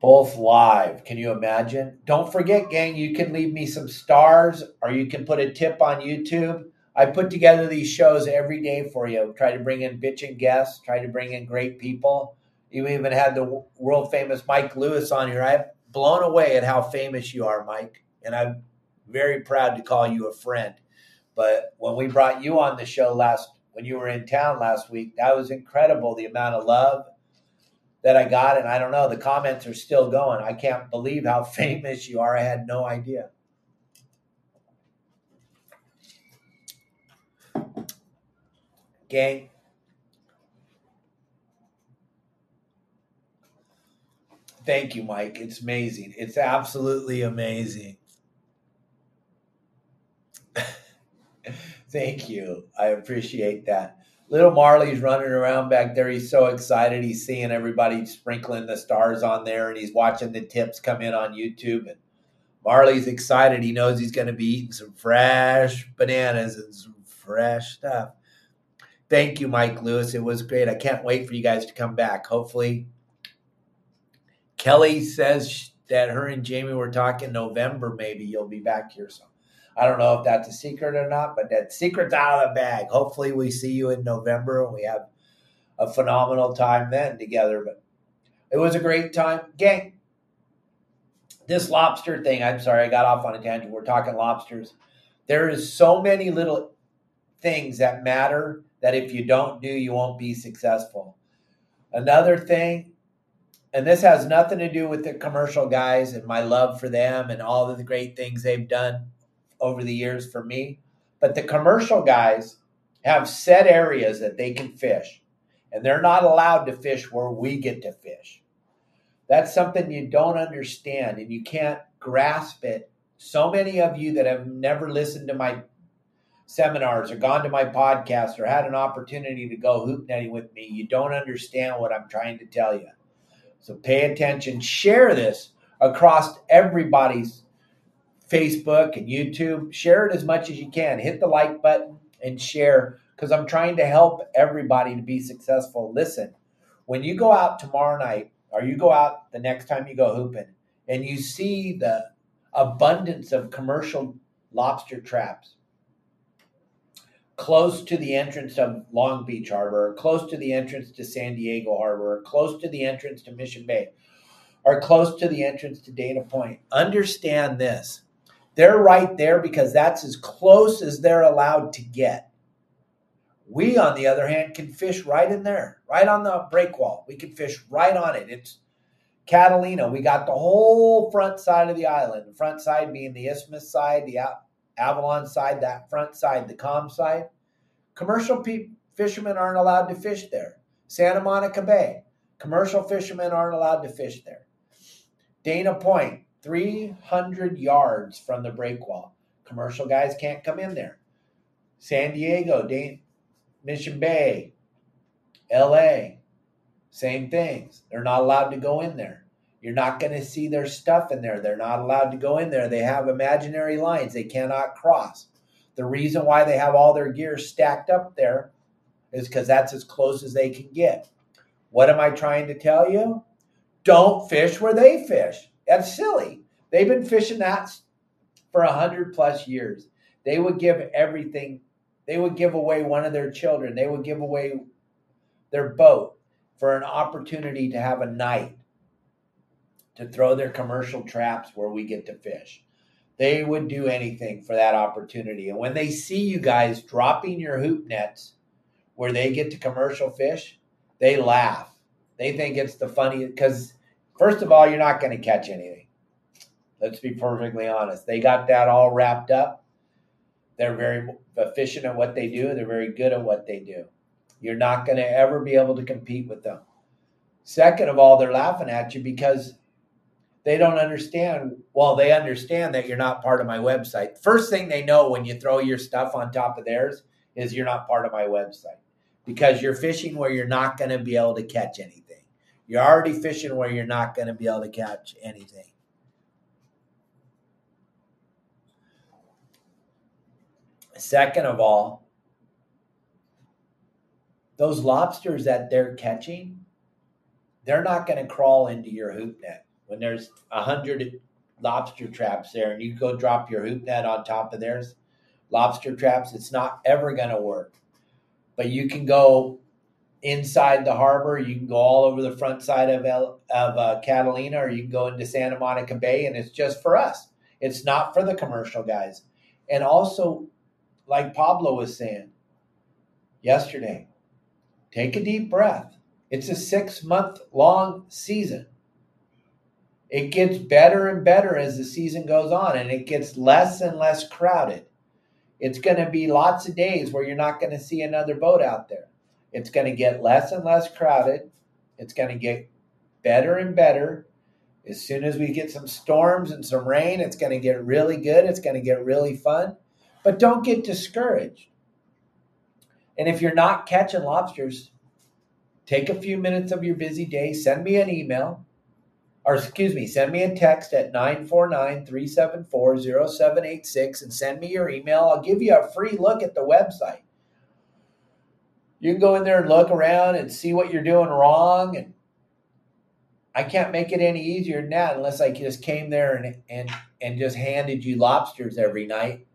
Both live. Can you imagine? Don't forget, gang, you can leave me some stars or you can put a tip on YouTube I put together these shows every day for you. Try to bring in bitching guests, try to bring in great people. You even had the world famous Mike Lewis on here. I'm blown away at how famous you are, Mike. And I'm very proud to call you a friend. But when we brought you on the show last, when you were in town last week, that was incredible the amount of love that I got. And I don't know, the comments are still going. I can't believe how famous you are. I had no idea. Gang. Thank you, Mike. It's amazing. It's absolutely amazing. Thank you. I appreciate that. Little Marley's running around back there. He's so excited. He's seeing everybody sprinkling the stars on there and he's watching the tips come in on YouTube. And Marley's excited. He knows he's going to be eating some fresh bananas and some fresh stuff. Thank you, Mike Lewis. It was great. I can't wait for you guys to come back. Hopefully, Kelly says that her and Jamie were talking November. Maybe you'll be back here. So I don't know if that's a secret or not, but that secret's out of the bag. Hopefully, we see you in November and we have a phenomenal time then together. But it was a great time, gang. This lobster thing. I'm sorry, I got off on a tangent. We're talking lobsters. There is so many little things that matter that if you don't do, you won't be successful. Another thing, and this has nothing to do with the commercial guys and my love for them and all of the great things they've done over the years for me, but the commercial guys have set areas that they can fish, and they're not allowed to fish where we get to fish. That's something you don't understand and you can't grasp it. So many of you that have never listened to my seminars or gone to my podcast or had an opportunity to go hoop netting with me, you don't understand what I'm trying to tell you. So pay attention, share this across everybody's Facebook and YouTube. Share it as much as you can. Hit the like button and share because I'm trying to help everybody to be successful. Listen, when you go out tomorrow night or you go out the next time you go hooping and you see the abundance of commercial lobster traps close to the entrance of Long Beach Harbor, close to the entrance to San Diego Harbor, close to the entrance to Mission Bay, or close to the entrance to Dana Point. Understand this. They're right there because that's as close as they're allowed to get. We, on the other hand, can fish right in there, right on the break wall. We can fish right on it. It's Catalina. We got the whole front side of the island, the front side being the isthmus side, the Avalon side, that front side, the calm side. Commercial pe- fishermen aren't allowed to fish there. Santa Monica Bay, commercial fishermen aren't allowed to fish there. Dana Point, 300 yards from the break wall. Commercial guys can't come in there. San Diego, Dan- Mission Bay, LA, same things. They're not allowed to go in there. You're not going to see their stuff in there. They're not allowed to go in there. They have imaginary lines they cannot cross. The reason why they have all their gear stacked up there is because that's as close as they can get. What am I trying to tell you? Don't fish where they fish. That's silly. They've been fishing that for a hundred plus years. They would give everything. They would give away one of their children. They would give away their boat for an opportunity to have a night to throw their commercial traps where we get to fish. They would do anything for that opportunity. And when they see you guys dropping your hoop nets where they get to commercial fish, they laugh. They think it's the funniest because, first of all, you're not going to catch anything. Let's be perfectly honest. They got that all wrapped up. They're very efficient at what they do. They're very good at what they do. You're not going to ever be able to compete with them. Second of all, they're laughing at you because they don't understand. Well, they understand that you're not part of my website. First thing they know when you throw your stuff on top of theirs is you're not part of my website because you're fishing where you're not going to be able to catch anything. You're already fishing where you're not going to be able to catch anything. Second of all, those lobsters that they're catching, they're not going to crawl into your hoop net. When there's a hundred lobster traps there and you go drop your hoop net on top of theirs, lobster traps, it's not ever going to work. But you can go inside the harbor, you can go all over the front side of, El, of uh, Catalina, or you can go into Santa Monica Bay, and it's just for us. It's not for the commercial guys. And also, like Pablo was saying yesterday, take a deep breath. It's a six month long season. It gets better and better as the season goes on, and it gets less and less crowded. It's going to be lots of days where you're not going to see another boat out there. It's going to get less and less crowded. It's going to get better and better. As soon as we get some storms and some rain, it's going to get really good. It's going to get really fun. But don't get discouraged. And if you're not catching lobsters, take a few minutes of your busy day, send me an email, or excuse me, send me a text at 949 374 0786 and send me your email. I'll give you a free look at the website. You can go in there and look around and see what you're doing wrong. And I can't make it any easier than that unless I just came there and, and, and just handed you lobsters every night.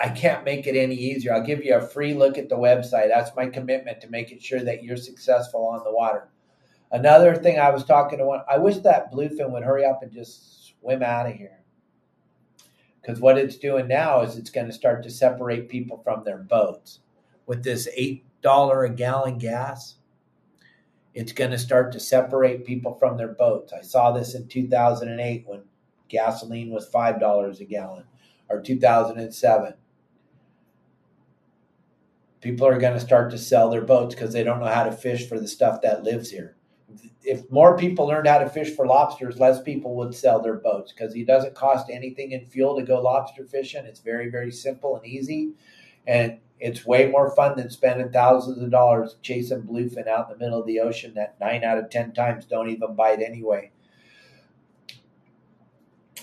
I can't make it any easier. I'll give you a free look at the website. That's my commitment to making sure that you're successful on the water. Another thing I was talking to one, I wish that bluefin would hurry up and just swim out of here. Because what it's doing now is it's going to start to separate people from their boats. With this $8 a gallon gas, it's going to start to separate people from their boats. I saw this in 2008 when gasoline was $5 a gallon, or 2007 people are going to start to sell their boats because they don't know how to fish for the stuff that lives here. If more people learned how to fish for lobsters, less people would sell their boats because it doesn't cost anything in fuel to go lobster fishing. It's very, very simple and easy. And it's way more fun than spending thousands of dollars chasing bluefin out in the middle of the ocean that nine out of 10 times don't even bite anyway.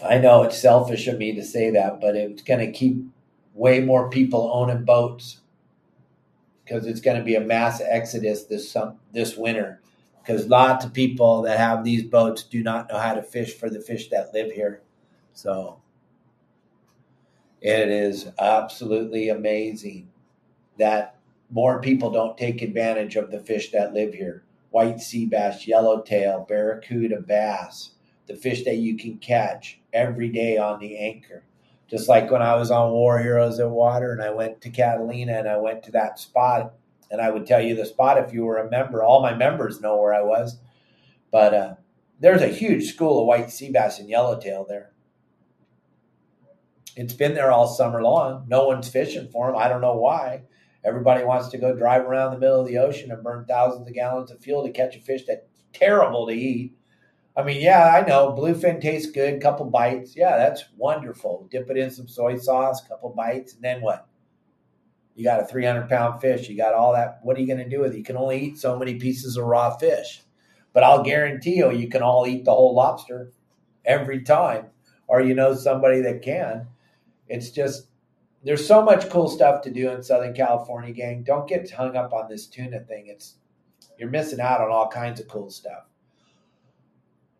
I know it's selfish of me to say that, but it's going to keep way more people owning boats because it's going to be a mass exodus this this winter because lots of people that have these boats do not know how to fish for the fish that live here. So it is absolutely amazing that more people don't take advantage of the fish that live here. White sea bass, yellowtail, barracuda, bass, the fish that you can catch every day on the anchor. Just like when I was on War Heroes on Water and I went to Catalina and I went to that spot and I would tell you the spot if you were a member. All my members know where I was. But uh, there's a huge school of white sea bass and yellowtail there. It's been there all summer long. No one's fishing for them. I don't know why. Everybody wants to go drive around the middle of the ocean and burn thousands of gallons of fuel to catch a fish that's terrible to eat. I mean, yeah, I know bluefin tastes good. Couple bites, yeah, that's wonderful. Dip it in some soy sauce, couple bites, and then what? You got a 300 pound fish. You got all that. What are you going to do with it? You can only eat so many pieces of raw fish, but I'll guarantee you, you can all eat the whole lobster every time, or you know somebody that can. It's just there's so much cool stuff to do in Southern California, gang. Don't get hung up on this tuna thing. It's you're missing out on all kinds of cool stuff.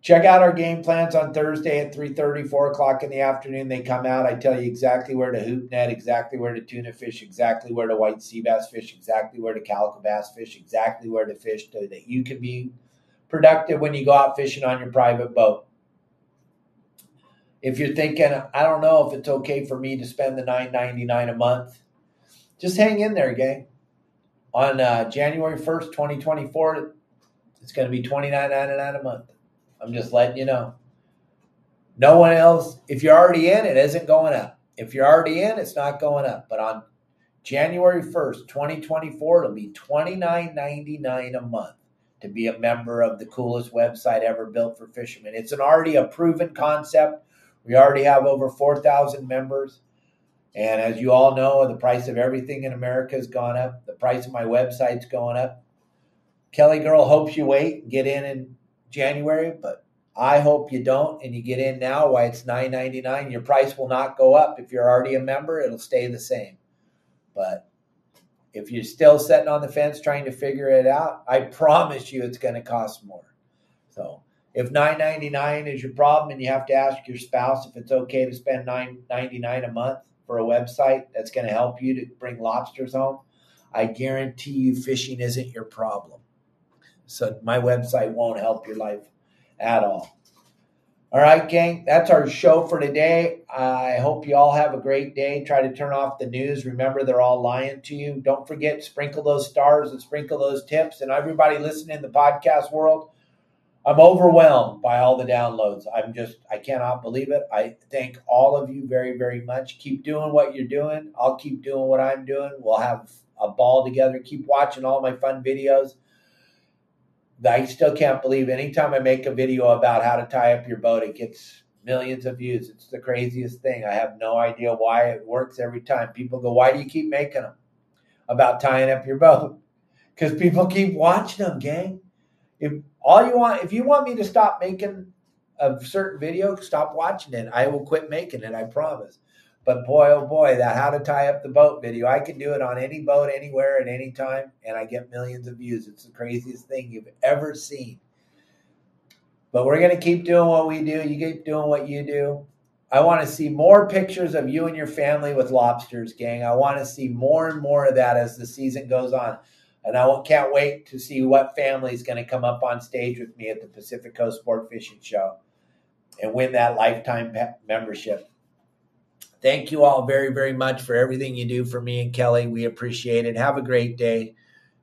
Check out our game plans on Thursday at 3.30, 4 o'clock in the afternoon. They come out. I tell you exactly where to hoop net, exactly where to tuna fish, exactly where to white sea bass fish, exactly where to calico bass fish, exactly where to fish so that you can be productive when you go out fishing on your private boat. If you're thinking, I don't know if it's okay for me to spend the $9.99 a month, just hang in there, gang. On uh, January 1st, 2024, it's going to be $29.99 a month. I'm just letting you know. No one else, if you're already in, it isn't going up. If you're already in, it's not going up. But on January 1st, 2024, it'll be $29.99 a month to be a member of the coolest website ever built for fishermen. It's an already a proven concept. We already have over 4,000 members. And as you all know, the price of everything in America has gone up. The price of my website's going up. Kelly Girl hopes you wait and get in in January, but I hope you don't and you get in now. Why it's nine ninety nine. Your price will not go up if you're already a member. It'll stay the same. But if you're still sitting on the fence trying to figure it out, I promise you it's going to cost more. So if nine ninety nine is your problem and you have to ask your spouse if it's okay to spend nine ninety nine a month for a website that's going to help you to bring lobsters home, I guarantee you fishing isn't your problem. So my website won't help your life at all. All right, gang, that's our show for today. I hope you all have a great day. Try to turn off the news. Remember, they're all lying to you. Don't forget, sprinkle those stars and sprinkle those tips. And everybody listening in the podcast world, I'm overwhelmed by all the downloads. I'm just, I cannot believe it. I thank all of you very, very much. Keep doing what you're doing. I'll keep doing what I'm doing. We'll have a ball together. Keep watching all my fun videos. I still can't believe anytime I make a video about how to tie up your boat, it gets millions of views. It's the craziest thing. I have no idea why it works every time. People go, Why do you keep making them about tying up your boat? Because people keep watching them, gang. If all you want, if you want me to stop making a certain video, stop watching it. I will quit making it, I promise. But boy, oh boy, that how to tie up the boat video. I can do it on any boat, anywhere, at any time, and I get millions of views. It's the craziest thing you've ever seen. But we're going to keep doing what we do. You keep doing what you do. I want to see more pictures of you and your family with lobsters, gang. I want to see more and more of that as the season goes on. And I can't wait to see what family is going to come up on stage with me at the Pacific Coast Sport Fishing Show and win that lifetime membership. Thank you all very, very much for everything you do for me and Kelly. We appreciate it. Have a great day.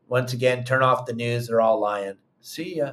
Once again, turn off the news. They're all lying. See ya.